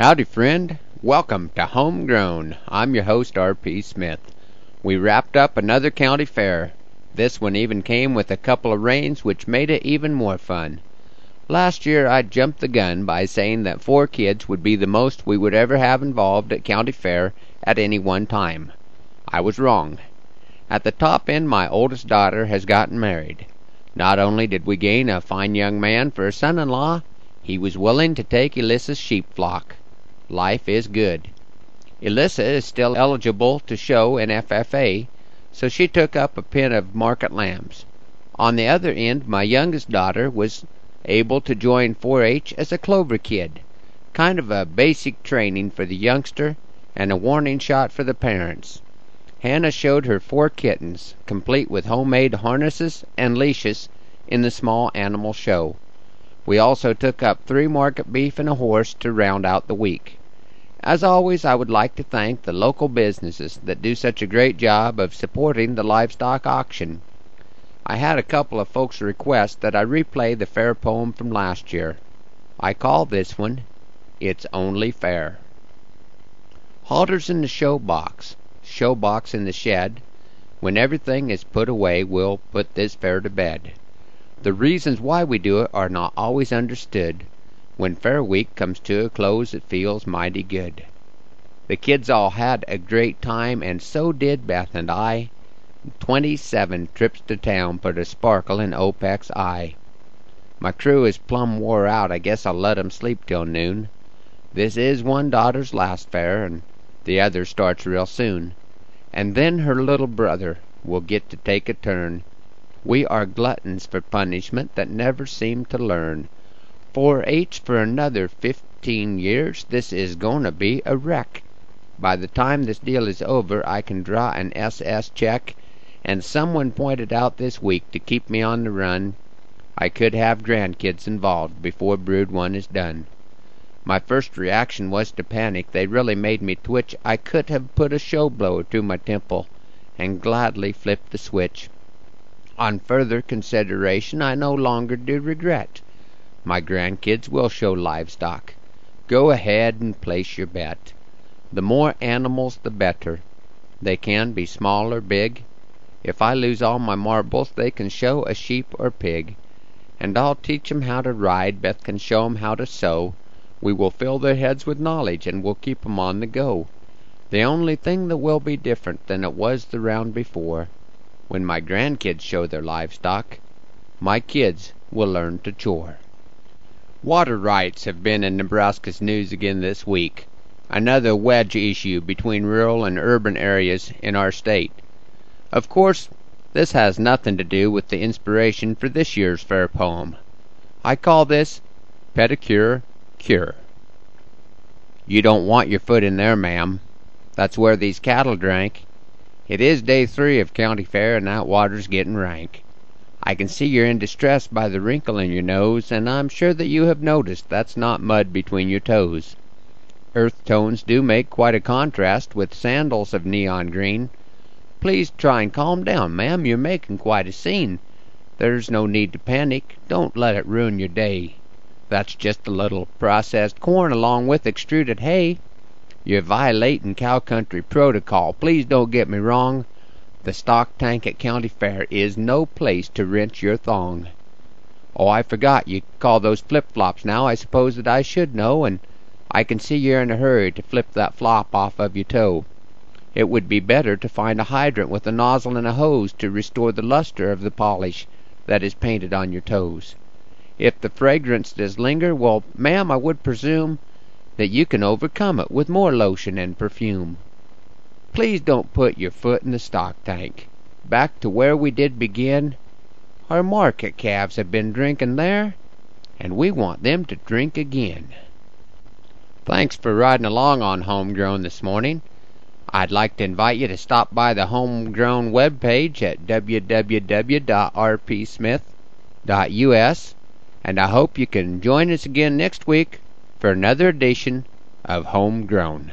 Howdy, friend. Welcome to Homegrown. I'm your host, R.P. Smith. We wrapped up another county fair. This one even came with a couple of rains, which made it even more fun. Last year I jumped the gun by saying that four kids would be the most we would ever have involved at county fair at any one time. I was wrong. At the top end, my oldest daughter has gotten married. Not only did we gain a fine young man for a son-in-law, he was willing to take Elyssa's sheep flock. Life is good. Elissa is still eligible to show in FFA, so she took up a pen of market lambs. On the other end, my youngest daughter was able to join 4-H as a clover kid, kind of a basic training for the youngster and a warning shot for the parents. Hannah showed her four kittens, complete with homemade harnesses and leashes, in the small animal show. We also took up three market beef and a horse to round out the week. As always, I would like to thank the local businesses that do such a great job of supporting the livestock auction. I had a couple of folks request that I replay the fair poem from last year. I call this one It's Only Fair. Halters in the show box, show box in the shed. When everything is put away, we'll put this fair to bed. The reasons why we do it are not always understood. When Fair Week comes to a close it feels mighty good. The kids all had a great time, and so did Beth and I. Twenty seven trips to town put a sparkle in OPEC's eye. My crew is plumb wore out, I guess I'll let 'em sleep till noon. This is one daughter's last fair, and the other starts real soon. And then her little brother will get to take a turn. We are gluttons for punishment that never seem to learn. 4-H for another fifteen years. This is going to be a wreck. By the time this deal is over, I can draw an SS check. And someone pointed out this week to keep me on the run. I could have grandkids involved before Brood One is done. My first reaction was to panic. They really made me twitch. I could have put a show blower to my temple and gladly flipped the switch. On further consideration, I no longer do regret. My grandkids will show livestock. Go ahead and place your bet. The more animals the better. They can be small or big. If I lose all my marbles, they can show a sheep or pig. And I'll teach 'em how to ride. Beth can show 'em how to sew. We will fill their heads with knowledge, and we'll keep 'em on the go. The only thing that will be different than it was the round before, when my grandkids show their livestock, my kids will learn to chore. Water rights have been in Nebraska's news again this week. Another wedge issue between rural and urban areas in our state. Of course, this has nothing to do with the inspiration for this year's fair poem. I call this Pedicure Cure. You don't want your foot in there, ma'am. That's where these cattle drank. It is day three of county fair, and that water's getting rank. I can see you're in distress by the wrinkle in your nose, and I'm sure that you have noticed that's not mud between your toes. Earth tones do make quite a contrast with sandals of neon green. Please try and calm down, ma'am. You're making quite a scene. There's no need to panic. Don't let it ruin your day. That's just a little processed corn along with extruded hay. You're violating cow country protocol. Please don't get me wrong. The stock tank at county fair is no place to wrench your thong. Oh, I forgot you call those flip-flops now. I suppose that I should know, and I can see you're in a hurry to flip that flop off of your toe. It would be better to find a hydrant with a nozzle and a hose to restore the luster of the polish that is painted on your toes. If the fragrance does linger, well, ma'am, I would presume that you can overcome it with more lotion and perfume. Please don't put your foot in the stock tank. Back to where we did begin. Our market calves have been drinking there, and we want them to drink again. Thanks for riding along on Homegrown this morning. I'd like to invite you to stop by the Homegrown webpage at www.rpsmith.us, and I hope you can join us again next week for another edition of Homegrown.